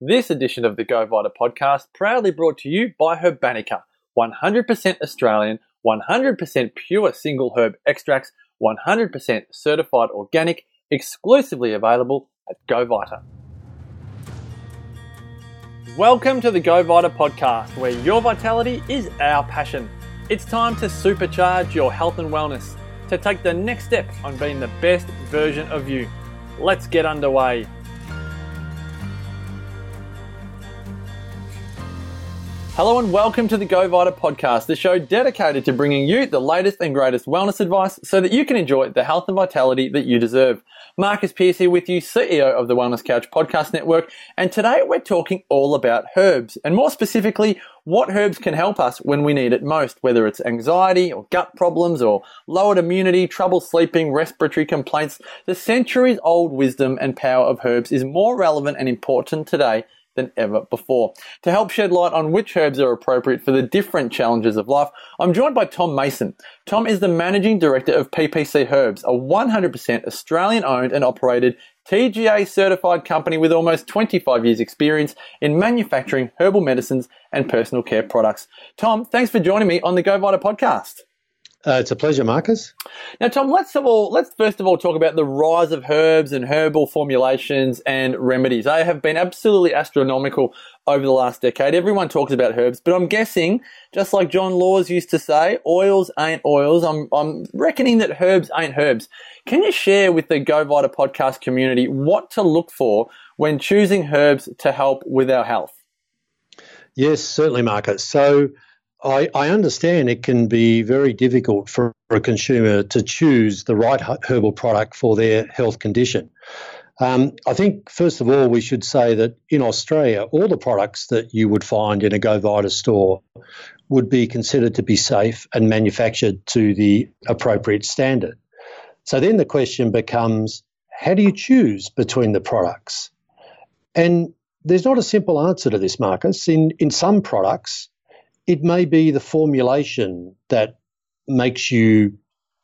This edition of the Go Vita podcast proudly brought to you by Herbanica, 100% Australian, 100% pure single herb extracts, 100% certified organic, exclusively available at Go Vita. Welcome to the Go Vita podcast, where your vitality is our passion. It's time to supercharge your health and wellness, to take the next step on being the best version of you. Let's get underway. Hello and welcome to the Go Vita podcast, the show dedicated to bringing you the latest and greatest wellness advice so that you can enjoy the health and vitality that you deserve. Marcus Pearce here with you, CEO of the Wellness Couch Podcast Network, and today we're talking all about herbs, and more specifically, what herbs can help us when we need it most, whether it's anxiety or gut problems or lowered immunity, trouble sleeping, respiratory complaints. The centuries old wisdom and power of herbs is more relevant and important today than ever before. To help shed light on which herbs are appropriate for the different challenges of life, I'm joined by Tom Mason. Tom is the managing director of PPC Herbs, a 100% Australian owned and operated TGA certified company with almost 25 years experience in manufacturing herbal medicines and personal care products. Tom, thanks for joining me on the Go Vita podcast. Uh, it's a pleasure, Marcus. Now, Tom, let's all let's first of all talk about the rise of herbs and herbal formulations and remedies. They have been absolutely astronomical over the last decade. Everyone talks about herbs, but I'm guessing, just like John Laws used to say, oils ain't oils. I'm I'm reckoning that herbs ain't herbs. Can you share with the Go Vita podcast community what to look for when choosing herbs to help with our health? Yes, certainly, Marcus. So I, I, understand it can be very difficult for a consumer to choose the right herbal product for their health condition. Um, I think, first of all, we should say that in Australia, all the products that you would find in a GoVita store would be considered to be safe and manufactured to the appropriate standard. So then the question becomes how do you choose between the products? And there's not a simple answer to this, Marcus. In, in some products, it may be the formulation that makes you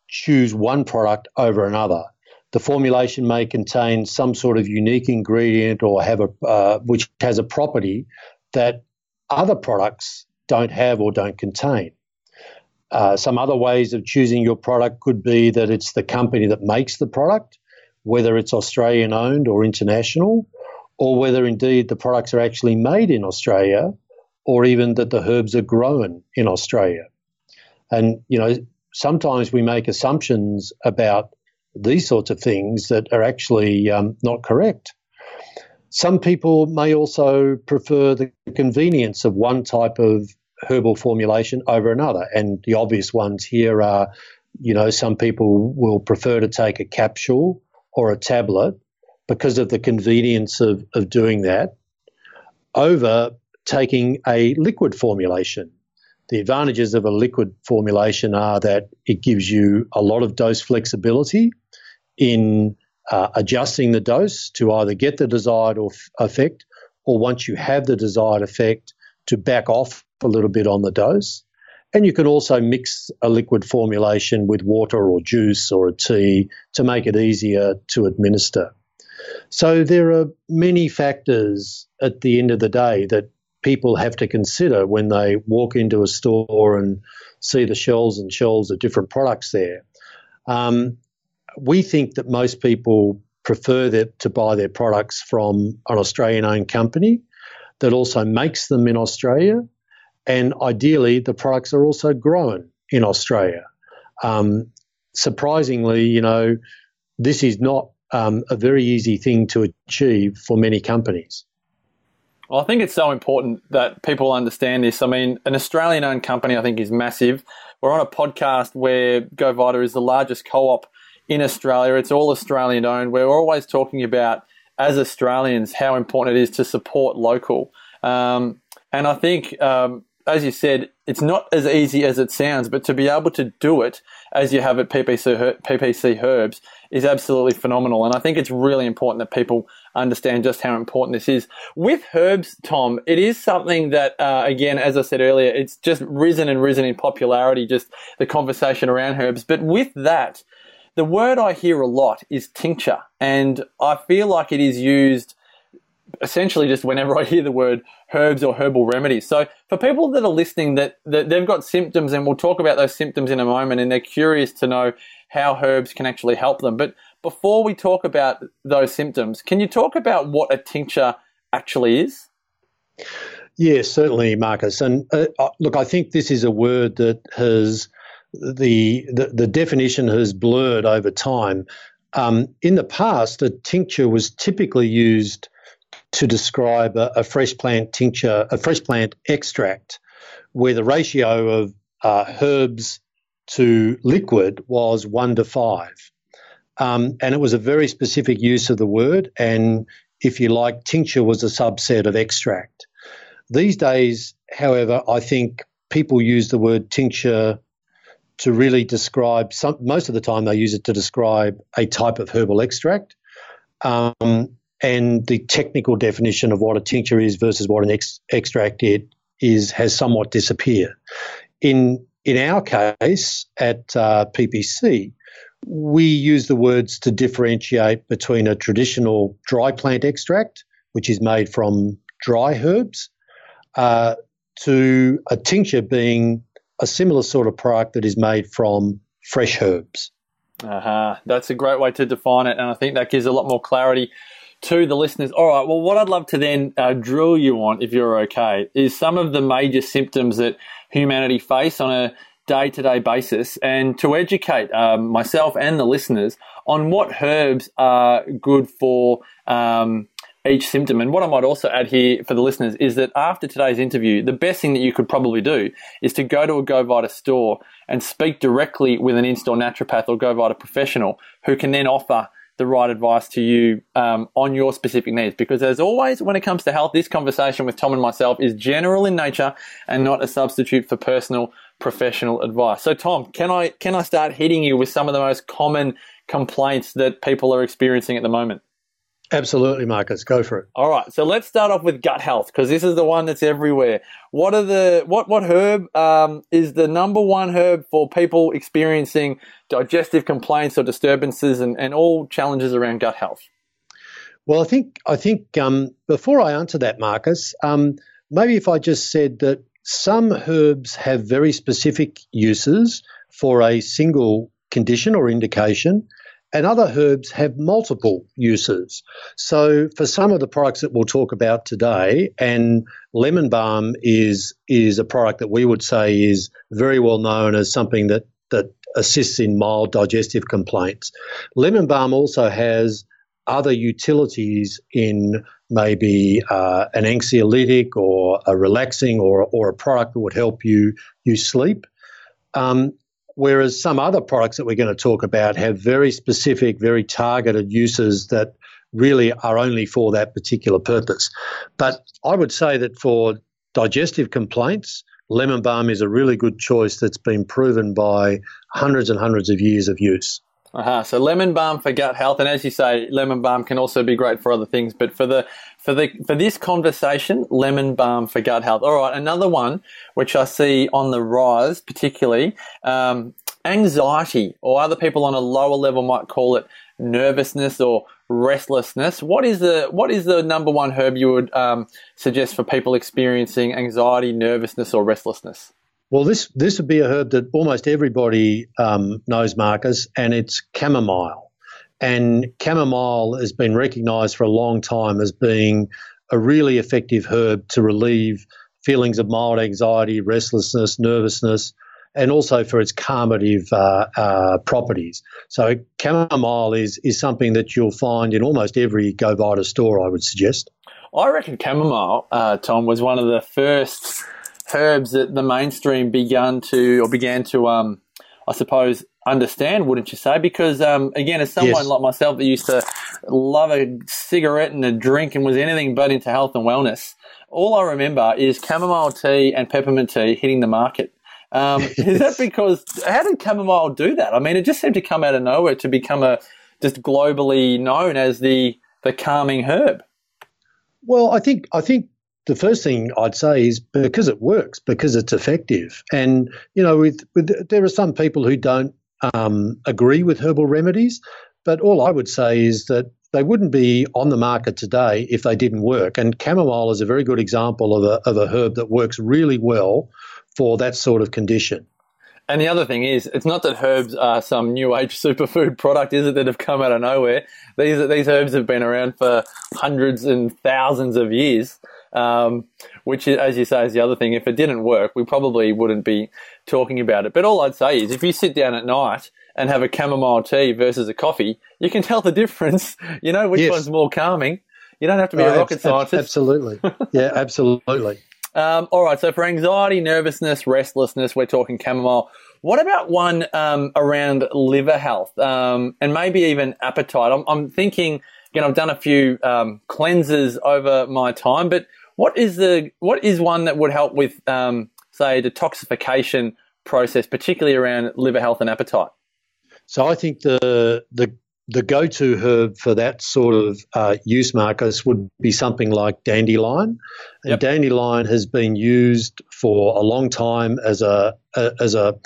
choose one product over another. The formulation may contain some sort of unique ingredient or have a uh, which has a property that other products don't have or don't contain. Uh, some other ways of choosing your product could be that it's the company that makes the product, whether it's Australian owned or international, or whether indeed the products are actually made in Australia or even that the herbs are grown in Australia. And, you know, sometimes we make assumptions about these sorts of things that are actually um, not correct. Some people may also prefer the convenience of one type of herbal formulation over another. And the obvious ones here are, you know, some people will prefer to take a capsule or a tablet because of the convenience of, of doing that over taking a liquid formulation. The advantages of a liquid formulation are that it gives you a lot of dose flexibility in uh, adjusting the dose to either get the desired effect or once you have the desired effect to back off a little bit on the dose. And you can also mix a liquid formulation with water or juice or a tea to make it easier to administer. So there are many factors at the end of the day that people have to consider when they walk into a store and see the shelves and shelves of different products there. Um, we think that most people prefer that, to buy their products from an Australian owned company that also makes them in Australia. And ideally, the products are also grown in Australia. Um, surprisingly, you know, this is not um, a very easy thing to achieve for many companies. Well, I think it's so important that people understand this. I mean, an Australian owned company, I think, is massive. We're on a podcast where GoVita is the largest co op in Australia. It's all Australian owned. We're always talking about, as Australians, how important it is to support local. Um, and I think, um, as you said, it's not as easy as it sounds, but to be able to do it as you have at PPC, PPC Herbs is absolutely phenomenal. And I think it's really important that people understand just how important this is. With herbs, Tom, it is something that, uh, again, as I said earlier, it's just risen and risen in popularity, just the conversation around herbs. But with that, the word I hear a lot is tincture. And I feel like it is used essentially just whenever I hear the word herbs or herbal remedies. So for people that are listening that, that they've got symptoms and we'll talk about those symptoms in a moment and they're curious to know how herbs can actually help them. But before we talk about those symptoms, can you talk about what a tincture actually is? Yes, certainly, Marcus. And uh, uh, look, I think this is a word that has the the, the definition has blurred over time. Um, in the past, a tincture was typically used to describe a, a, fresh plant tincture, a fresh plant extract, where the ratio of uh, herbs to liquid was one to five. Um, and it was a very specific use of the word. And if you like, tincture was a subset of extract. These days, however, I think people use the word tincture to really describe some, most of the time they use it to describe a type of herbal extract. Um, and the technical definition of what a tincture is versus what an ex- extract it is has somewhat disappeared. In in our case at uh, PPC, we use the words to differentiate between a traditional dry plant extract, which is made from dry herbs, uh, to a tincture being a similar sort of product that is made from fresh herbs. Uh-huh. That's a great way to define it, and I think that gives a lot more clarity to the listeners. All right, well, what I'd love to then uh, drill you on, if you're okay, is some of the major symptoms that humanity face on a day to day basis and to educate um, myself and the listeners on what herbs are good for um, each symptom. And what I might also add here for the listeners is that after today's interview, the best thing that you could probably do is to go to a GoVita store and speak directly with an in-store naturopath or GoVita professional who can then offer the right advice to you um, on your specific needs. Because as always, when it comes to health, this conversation with Tom and myself is general in nature and not a substitute for personal professional advice. So, Tom, can I can I start hitting you with some of the most common complaints that people are experiencing at the moment? Absolutely, Marcus. Go for it. All right. So let's start off with gut health because this is the one that's everywhere. What are the what what herb um, is the number one herb for people experiencing digestive complaints or disturbances and, and all challenges around gut health? Well, I think I think um, before I answer that, Marcus, um, maybe if I just said that some herbs have very specific uses for a single condition or indication and other herbs have multiple uses. So for some of the products that we'll talk about today, and lemon balm is is a product that we would say is very well known as something that that assists in mild digestive complaints. Lemon balm also has other utilities in maybe uh, an anxiolytic or a relaxing or, or a product that would help you you sleep. Um, Whereas some other products that we're going to talk about have very specific, very targeted uses that really are only for that particular purpose. But I would say that for digestive complaints, lemon balm is a really good choice that's been proven by hundreds and hundreds of years of use. Uh-huh. So lemon balm for gut health, and as you say, lemon balm can also be great for other things. But for the for the for this conversation, lemon balm for gut health. All right, another one which I see on the rise, particularly um, anxiety, or other people on a lower level might call it nervousness or restlessness. What is the what is the number one herb you would um, suggest for people experiencing anxiety, nervousness, or restlessness? Well, this this would be a herb that almost everybody um, knows, Marcus, and it's chamomile. And chamomile has been recognised for a long time as being a really effective herb to relieve feelings of mild anxiety, restlessness, nervousness, and also for its calmative uh, uh, properties. So chamomile is is something that you'll find in almost every GoVita store. I would suggest. I reckon chamomile, uh, Tom, was one of the first herbs that the mainstream began to or began to um, I suppose understand, wouldn't you say? Because um, again, as someone yes. like myself that used to love a cigarette and a drink and was anything but into health and wellness, all I remember is chamomile tea and peppermint tea hitting the market. Um, is that because how did chamomile do that? I mean, it just seemed to come out of nowhere to become a just globally known as the the calming herb. Well, I think I think the first thing I'd say is because it works, because it's effective. And, you know, with, with there are some people who don't um, agree with herbal remedies, but all I would say is that they wouldn't be on the market today if they didn't work. And chamomile is a very good example of a, of a herb that works really well for that sort of condition. And the other thing is, it's not that herbs are some new age superfood product, is it, that have come out of nowhere? These these herbs have been around for hundreds and thousands of years. Um, which, as you say, is the other thing. If it didn't work, we probably wouldn't be talking about it. But all I'd say is, if you sit down at night and have a chamomile tea versus a coffee, you can tell the difference. You know which yes. one's more calming. You don't have to be oh, a rocket ab- scientist. Absolutely. Yeah, absolutely. Um, all right, so for anxiety, nervousness, restlessness, we're talking chamomile. What about one um, around liver health um, and maybe even appetite? I'm, I'm, thinking, you know, I've done a few um, cleanses over my time, but what is the what is one that would help with, um, say, detoxification process, particularly around liver health and appetite? So I think the the the go-to herb for that sort of uh, use, Marcus, would be something like dandelion. And yep. dandelion has been used for a long time as a, a as a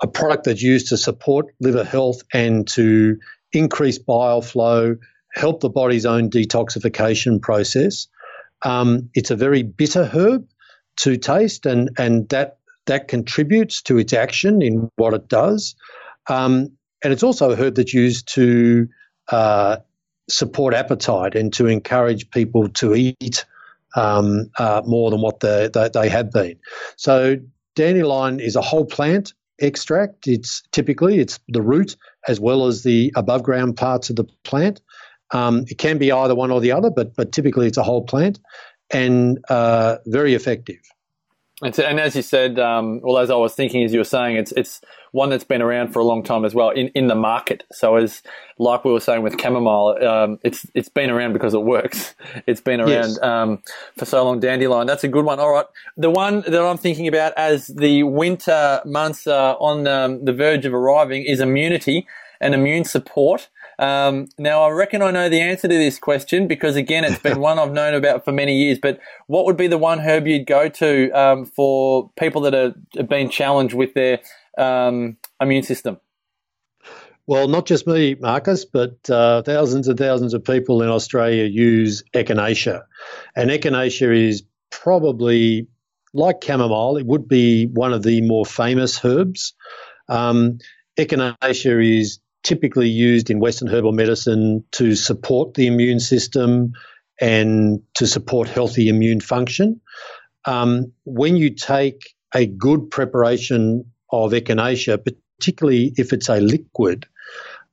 a product that's used to support liver health and to increase bile flow, help the body's own detoxification process. Um, it's a very bitter herb to taste, and and that that contributes to its action in what it does. Um, and it's also a herb that's used to uh, support appetite and to encourage people to eat um, uh, more than what they, they, they have been. So dandelion is a whole plant extract. It's typically it's the root as well as the above ground parts of the plant. Um, it can be either one or the other, but but typically it's a whole plant and uh, very effective. And, as you said, um, well, as I was thinking, as you were saying, it's it's one that's been around for a long time as well in, in the market. So as like we were saying with chamomile, um, it's it's been around because it works. It's been around yes. um, for so long. Dandelion, that's a good one. All right, the one that I'm thinking about as the winter months are on um, the verge of arriving is immunity and immune support. Um, now, I reckon I know the answer to this question because, again, it's been one I've known about for many years. But what would be the one herb you'd go to um, for people that are, have been challenged with their um, immune system? Well, not just me, Marcus, but uh, thousands and thousands of people in Australia use echinacea. And echinacea is probably, like chamomile, it would be one of the more famous herbs. Um, echinacea is typically used in Western herbal medicine to support the immune system and to support healthy immune function. Um, when you take a good preparation of echinacea, particularly if it's a liquid,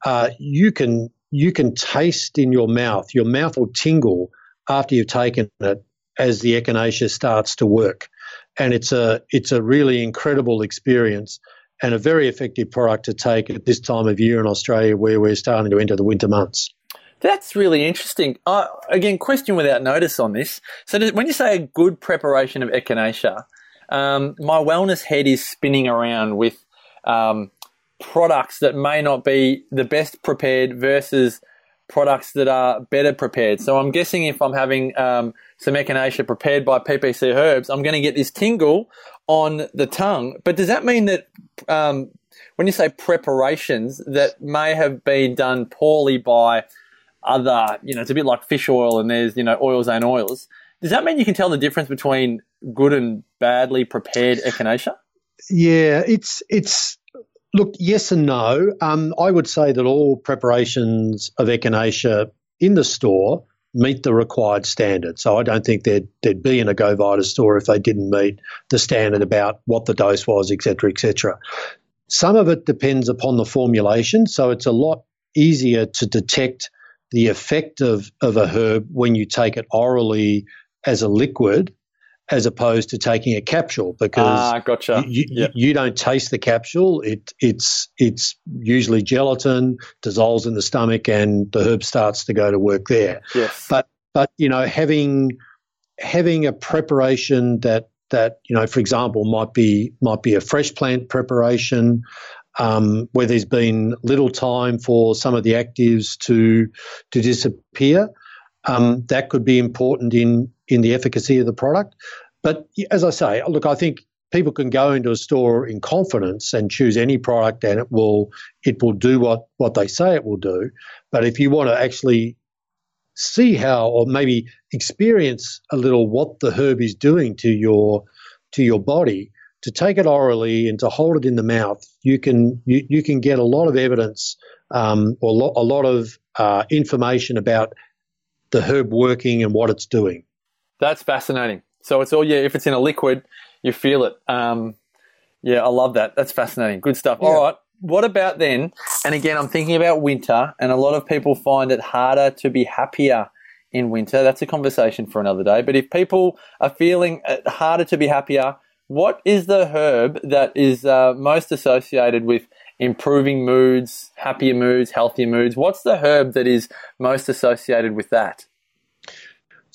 uh, you can you can taste in your mouth. Your mouth will tingle after you've taken it as the echinacea starts to work, and it's a it's a really incredible experience and a very effective product to take at this time of year in Australia where we're starting to enter the winter months. That's really interesting. Uh, again, question without notice on this. So, does, when you say a good preparation of echinacea, um, my wellness head is spinning around with um, products that may not be the best prepared versus products that are better prepared. So, I'm guessing if I'm having um, some echinacea prepared by PPC Herbs, I'm going to get this tingle on the tongue. But does that mean that um, when you say preparations that may have been done poorly by other, you know, it's a bit like fish oil and there's, you know, oils and oils. Does that mean you can tell the difference between good and badly prepared echinacea? Yeah, it's it's look yes and no. Um, I would say that all preparations of echinacea in the store meet the required standard. So I don't think there'd, there'd be in a Go Vita store if they didn't meet the standard about what the dose was, etc., etc. Some of it depends upon the formulation, so it's a lot easier to detect the effect of, of a herb when you take it orally as a liquid as opposed to taking a capsule because ah, gotcha. you, you, you, don't taste the capsule. It, it's it's usually gelatin dissolves in the stomach and the herb starts to go to work there. Yes. But but you know having having a preparation that that you know for example might be might be a fresh plant preparation um, where there's been little time for some of the actives to to disappear. Um, that could be important in in the efficacy of the product. But as I say, look, I think people can go into a store in confidence and choose any product and it will it will do what what they say it will do. But if you want to actually see how, or maybe experience a little what the herb is doing to your to your body, to take it orally and to hold it in the mouth, you can you, you can get a lot of evidence um, or lo- a lot of uh, information about the herb working and what it's doing. That's fascinating. So it's all yeah. If it's in a liquid, you feel it. Um, yeah, I love that. That's fascinating. Good stuff. Yeah. All right. What about then? And again, I'm thinking about winter, and a lot of people find it harder to be happier in winter. That's a conversation for another day. But if people are feeling harder to be happier, what is the herb that is uh, most associated with improving moods, happier moods, healthier moods? What's the herb that is most associated with that?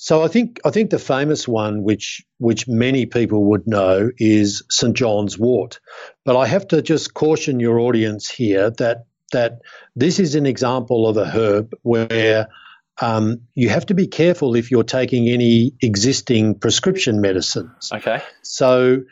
So I think I think the famous one, which which many people would know, is St John's Wort. But I have to just caution your audience here that that this is an example of a herb where um, you have to be careful if you're taking any existing prescription medicines. Okay. So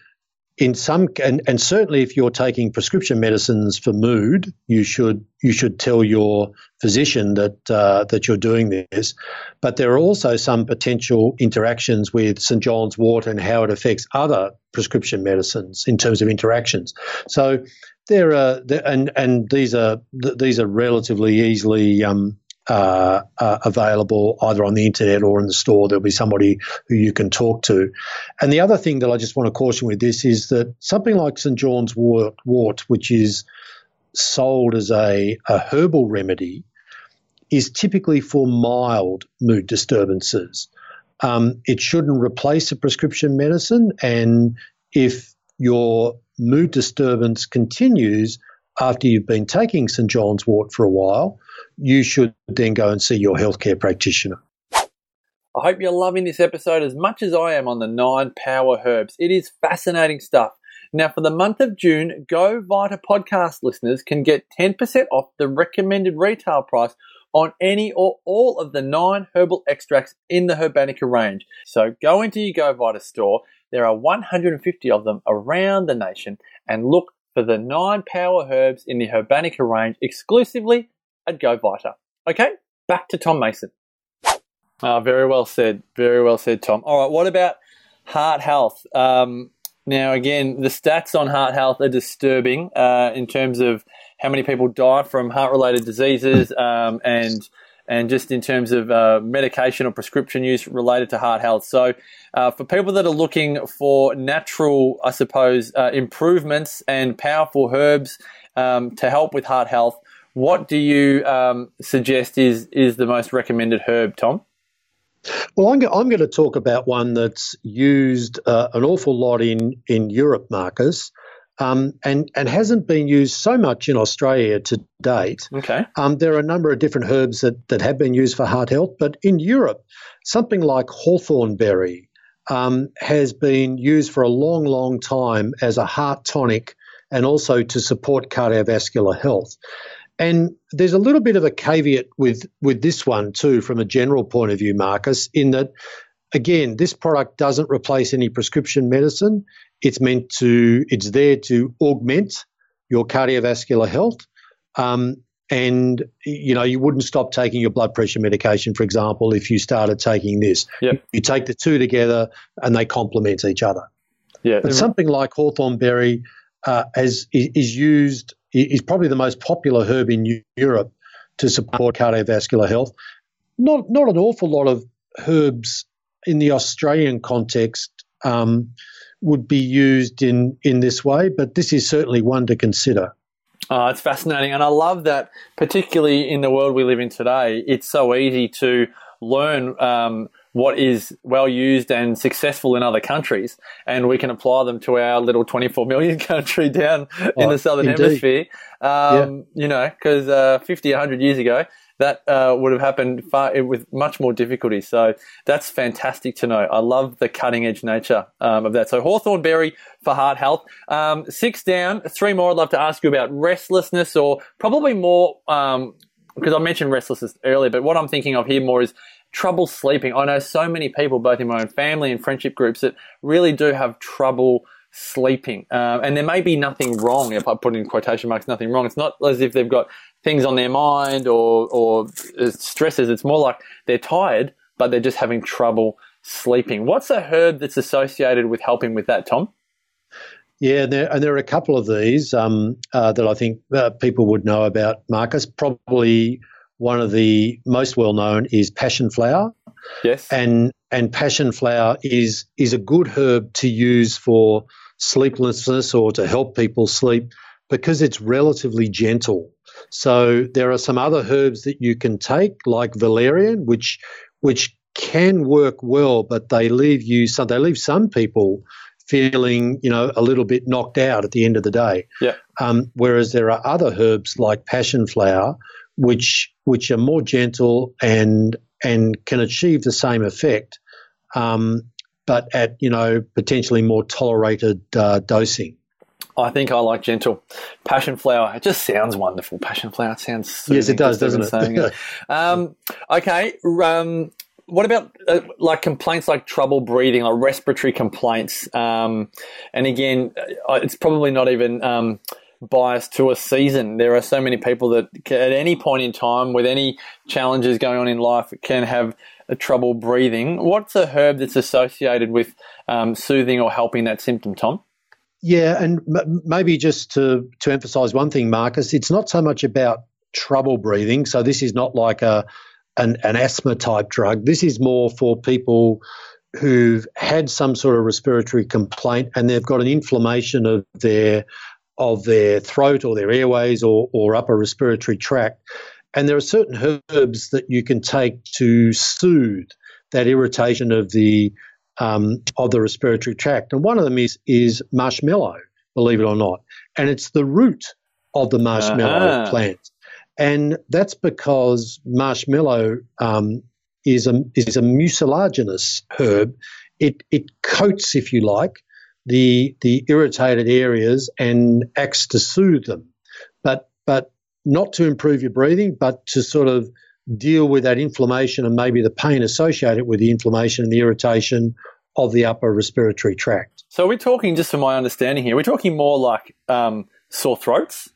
in some and, and certainly if you're taking prescription medicines for mood, you should you should tell your physician that uh, that you're doing this. But there are also some potential interactions with St John's Wort and how it affects other prescription medicines in terms of interactions. So there are and and these are these are relatively easily um, uh, uh, available either on the internet or in the store. There'll be somebody who you can talk to. And the other thing that I just want to caution with this is that something like St John's wort, wort which is sold as a, a herbal remedy, is typically for mild mood disturbances. Um, it shouldn't replace a prescription medicine, and if your mood disturbance continues after you've been taking St John's wort for a while, you should then go and see your healthcare practitioner. I hope you're loving this episode as much as I am on the nine power herbs. It is fascinating stuff. Now, for the month of June, Go Vita podcast listeners can get 10% off the recommended retail price on any or all of the nine herbal extracts in the Herbanica range. So go into your Go Vita store. There are 150 of them around the nation and look for the nine power herbs in the Herbanica range exclusively Go Vita. Okay, back to Tom Mason. Oh, very well said. Very well said, Tom. All right, what about heart health? Um, now, again, the stats on heart health are disturbing uh, in terms of how many people die from heart-related diseases, um, and and just in terms of uh, medication or prescription use related to heart health. So, uh, for people that are looking for natural, I suppose, uh, improvements and powerful herbs um, to help with heart health, what do you um, suggest is is the most recommended herb, Tom? Well, I'm, I'm going to talk about one that's used uh, an awful lot in in Europe, Marcus, um, and and hasn't been used so much in Australia to date. Okay. Um, there are a number of different herbs that that have been used for heart health, but in Europe, something like hawthorn berry um, has been used for a long, long time as a heart tonic and also to support cardiovascular health. And there's a little bit of a caveat with with this one too, from a general point of view, Marcus, in that again, this product doesn't replace any prescription medicine. It's meant to, it's there to augment your cardiovascular health. Um, and you know you wouldn't stop taking your blood pressure medication for example if you started taking this yep. you take the two together and they complement each other yeah but something like hawthorn berry uh, as is used is probably the most popular herb in Europe to support cardiovascular health. Not not an awful lot of herbs in the Australian context um, would be used in in this way, but this is certainly one to consider. Oh, it's fascinating, and I love that, particularly in the world we live in today. It's so easy to learn um, what is well used and successful in other countries, and we can apply them to our little 24 million country down oh, in the southern indeed. hemisphere. Um, yeah. You know, because uh, 50, 100 years ago, that uh, would have happened far, with much more difficulty. So that's fantastic to know. I love the cutting edge nature um, of that. So hawthorn berry for heart health. Um, six down, three more. I'd love to ask you about restlessness, or probably more because um, I mentioned restlessness earlier. But what I'm thinking of here more is trouble sleeping. I know so many people, both in my own family and friendship groups, that really do have trouble sleeping. Um, and there may be nothing wrong, if I put in quotation marks, nothing wrong. It's not as if they've got things on their mind or, or stresses. It's more like they're tired, but they're just having trouble sleeping. What's a herb that's associated with helping with that, Tom? Yeah, and there, and there are a couple of these um, uh, that I think uh, people would know about, Marcus. Probably one of the most well known is passion flower. Yes. And and passion flower is is a good herb to use for sleeplessness or to help people sleep because it's relatively gentle. So there are some other herbs that you can take, like valerian, which which can work well, but they leave you some they leave some people feeling, you know, a little bit knocked out at the end of the day. Yeah. Um, whereas there are other herbs like passion flower, which which are more gentle and and can achieve the same effect, um, but at you know potentially more tolerated uh, dosing. I think I like gentle. Passion flower. It just sounds wonderful. Passion flower. It sounds yes, it does, doesn't it? um, okay. Um, what about uh, like complaints like trouble breathing, like respiratory complaints? Um, and again, uh, it's probably not even biased to a season. There are so many people that at any point in time, with any challenges going on in life, can have trouble breathing. What's a herb that's associated with um, soothing or helping that symptom, Tom? Yeah, and m- maybe just to to emphasise one thing, Marcus, it's not so much about trouble breathing. So this is not like a an, an asthma type drug. This is more for people who've had some sort of respiratory complaint and they've got an inflammation of their of their throat or their airways or, or upper respiratory tract. And there are certain herbs that you can take to soothe that irritation of the um, of the respiratory tract. And one of them is is marshmallow, believe it or not. And it's the root of the marshmallow uh-huh. plant. And that's because marshmallow um, is a is a mucilaginous herb. It it coats, if you like, the the irritated areas and acts to soothe them, but but not to improve your breathing, but to sort of deal with that inflammation and maybe the pain associated with the inflammation and the irritation of the upper respiratory tract. So we're talking, just from my understanding here, we're talking more like um, sore throats.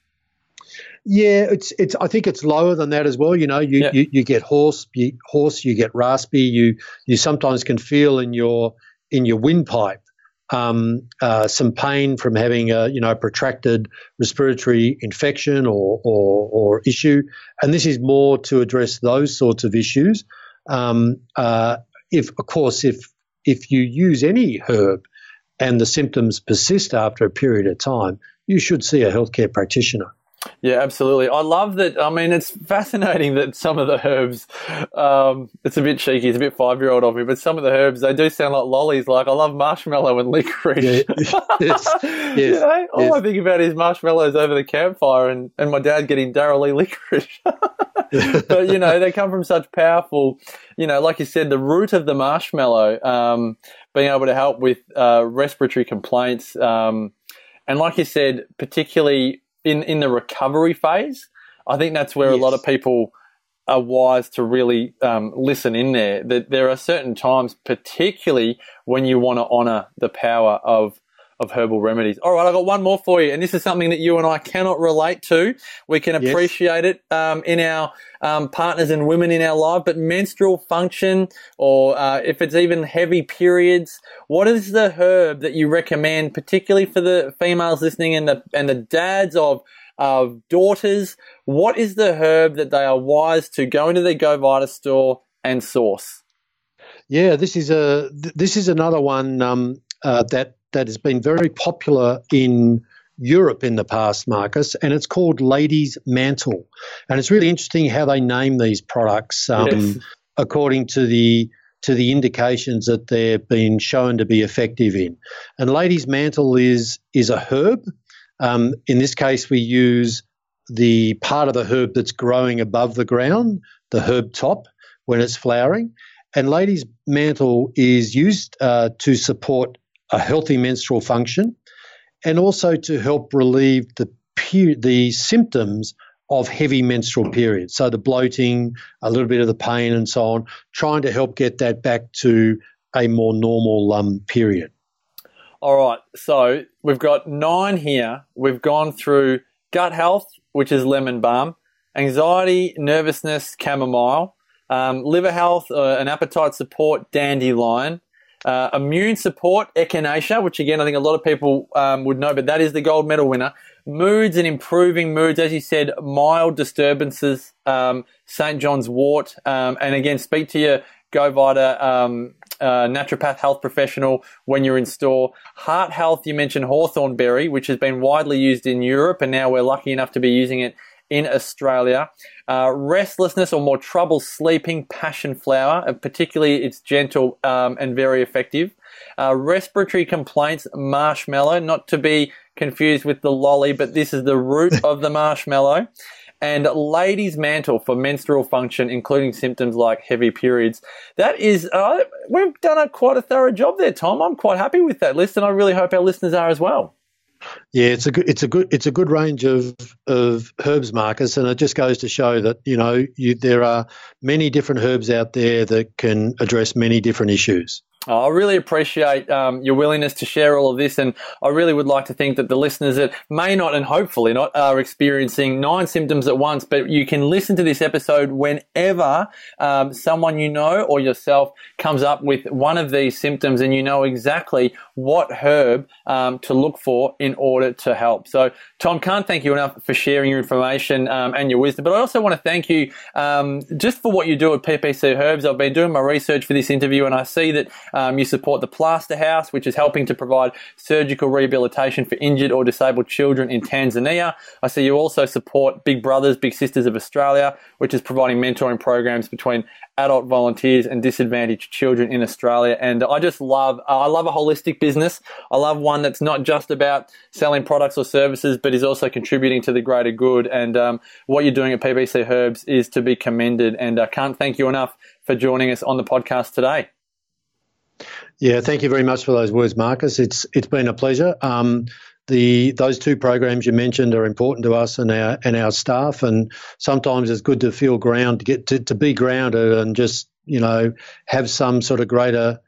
Yeah, it's it's. I think it's lower than that as well. You know, you yeah. you, you, get hoarse, you, hoarse, you get raspy. You you sometimes can feel in your in your windpipe um, uh, some pain from having a you know protracted respiratory infection or, or, or issue, and this is more to address those sorts of issues. Um, uh, if of course if if you use any herb and the symptoms persist after a period of time, you should see a healthcare practitioner. Yeah, absolutely. I love that. I mean, it's fascinating that some of the herbs, um, it's a bit cheeky, it's a bit five year old of me, but some of the herbs, they do sound like lollies. Like, I love marshmallow and licorice. Yeah. yes. yes. You know, all yes. I think about is marshmallows over the campfire and, and my dad getting Darrell Lea licorice. but, you know, they come from such powerful, you know, like you said, the root of the marshmallow, um, being able to help with uh, respiratory complaints. Um, and like you said, particularly in in the recovery phase, I think that's where yes. a lot of people are wise to really um, listen in there. That there are certain times, particularly when you want to honour the power of of herbal remedies. All right, I've got one more for you, and this is something that you and I cannot relate to. We can appreciate yes. it um, in our um, partners and women in our life, but menstrual function, or uh, if it's even heavy periods, what is the herb that you recommend, particularly for the females listening and the and the dads of of daughters? What is the herb that they are wise to go into their Go Vita store and source? Yeah, this is a this is another one um, uh, that that has been very popular in Europe in the past, Marcus, and it's called Ladies Mantle. And it's really interesting how they name these products um, yes. according to the to the indications that they've been shown to be effective in. And Ladies Mantle is is a herb. Um, in this case, we use the part of the herb that's growing above the ground, the herb top, when it's flowering. And Ladies Mantle is used uh, to support a healthy menstrual function, and also to help relieve the the symptoms of heavy menstrual periods. So the bloating, a little bit of the pain, and so on. Trying to help get that back to a more normal um, period. All right. So we've got nine here. We've gone through gut health, which is lemon balm, anxiety, nervousness, chamomile, um, liver health uh, and appetite support, dandelion, uh, immune support, echinacea, which again I think a lot of people um, would know, but that is the gold medal winner. Moods and improving moods, as you said, mild disturbances, um, St. John's wort, um, and again, speak to your GoVita um, uh, naturopath health professional when you're in store. Heart health, you mentioned hawthorn berry, which has been widely used in Europe, and now we're lucky enough to be using it in Australia. Uh, restlessness or more trouble sleeping, passion flower, uh, particularly it's gentle um, and very effective. Uh, respiratory complaints, marshmallow, not to be confused with the lolly, but this is the root of the marshmallow and ladies' mantle for menstrual function, including symptoms like heavy periods. That is, uh, we've done a quite a thorough job there, Tom. I'm quite happy with that list, and I really hope our listeners are as well. Yeah, it's a good, it's a good, it's a good range of of herbs, Marcus, and it just goes to show that you know you, there are many different herbs out there that can address many different issues. I really appreciate um, your willingness to share all of this, and I really would like to think that the listeners that may not and hopefully not are experiencing nine symptoms at once, but you can listen to this episode whenever um, someone you know or yourself comes up with one of these symptoms, and you know exactly what herb um, to look for in order to help. So, Tom, can't thank you enough for sharing your information um, and your wisdom, but I also want to thank you um, just for what you do at PPC Herbs. I've been doing my research for this interview, and I see that um, you support the Plaster House, which is helping to provide surgical rehabilitation for injured or disabled children in Tanzania. I see you also support Big Brothers, Big Sisters of Australia, which is providing mentoring programs between adult volunteers and disadvantaged children in Australia. And I just love, I love a holistic business. I love one that's not just about selling products or services, but is also contributing to the greater good. And um, what you're doing at PPC Herbs is to be commended. And I can't thank you enough for joining us on the podcast today. Yeah, thank you very much for those words, Marcus. It's it's been a pleasure. Um, the those two programs you mentioned are important to us and our and our staff, and sometimes it's good to feel ground to get to, to be grounded and just you know have some sort of greater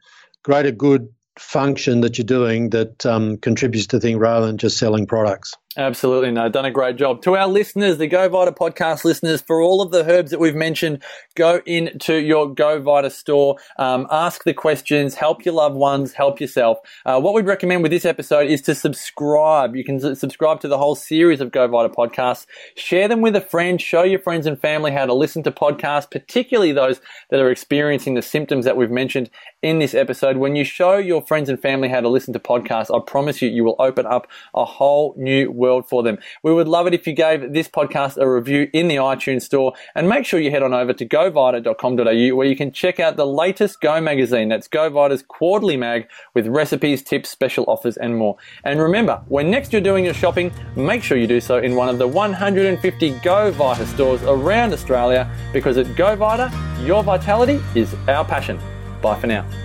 greater good function that you're doing that um, contributes to things rather than just selling products. Absolutely, no, done a great job. To our listeners, the Go Vita podcast listeners, for all of the herbs that we've mentioned, go into your Go Vita store, um, ask the questions, help your loved ones, help yourself. Uh, what we'd recommend with this episode is to subscribe. You can subscribe to the whole series of Go Vita podcasts, share them with a friend, show your friends and family how to listen to podcasts, particularly those that are experiencing the symptoms that we've mentioned in this episode. When you show your friends and family how to listen to podcasts, I promise you, you will open up a whole new world world for them. We would love it if you gave this podcast a review in the iTunes store and make sure you head on over to govita.com.au where you can check out the latest Go magazine. That's GoVita's quarterly mag with recipes, tips, special offers, and more. And remember, when next you're doing your shopping, make sure you do so in one of the 150 Go Vita stores around Australia because at Go Vita, your vitality is our passion. Bye for now.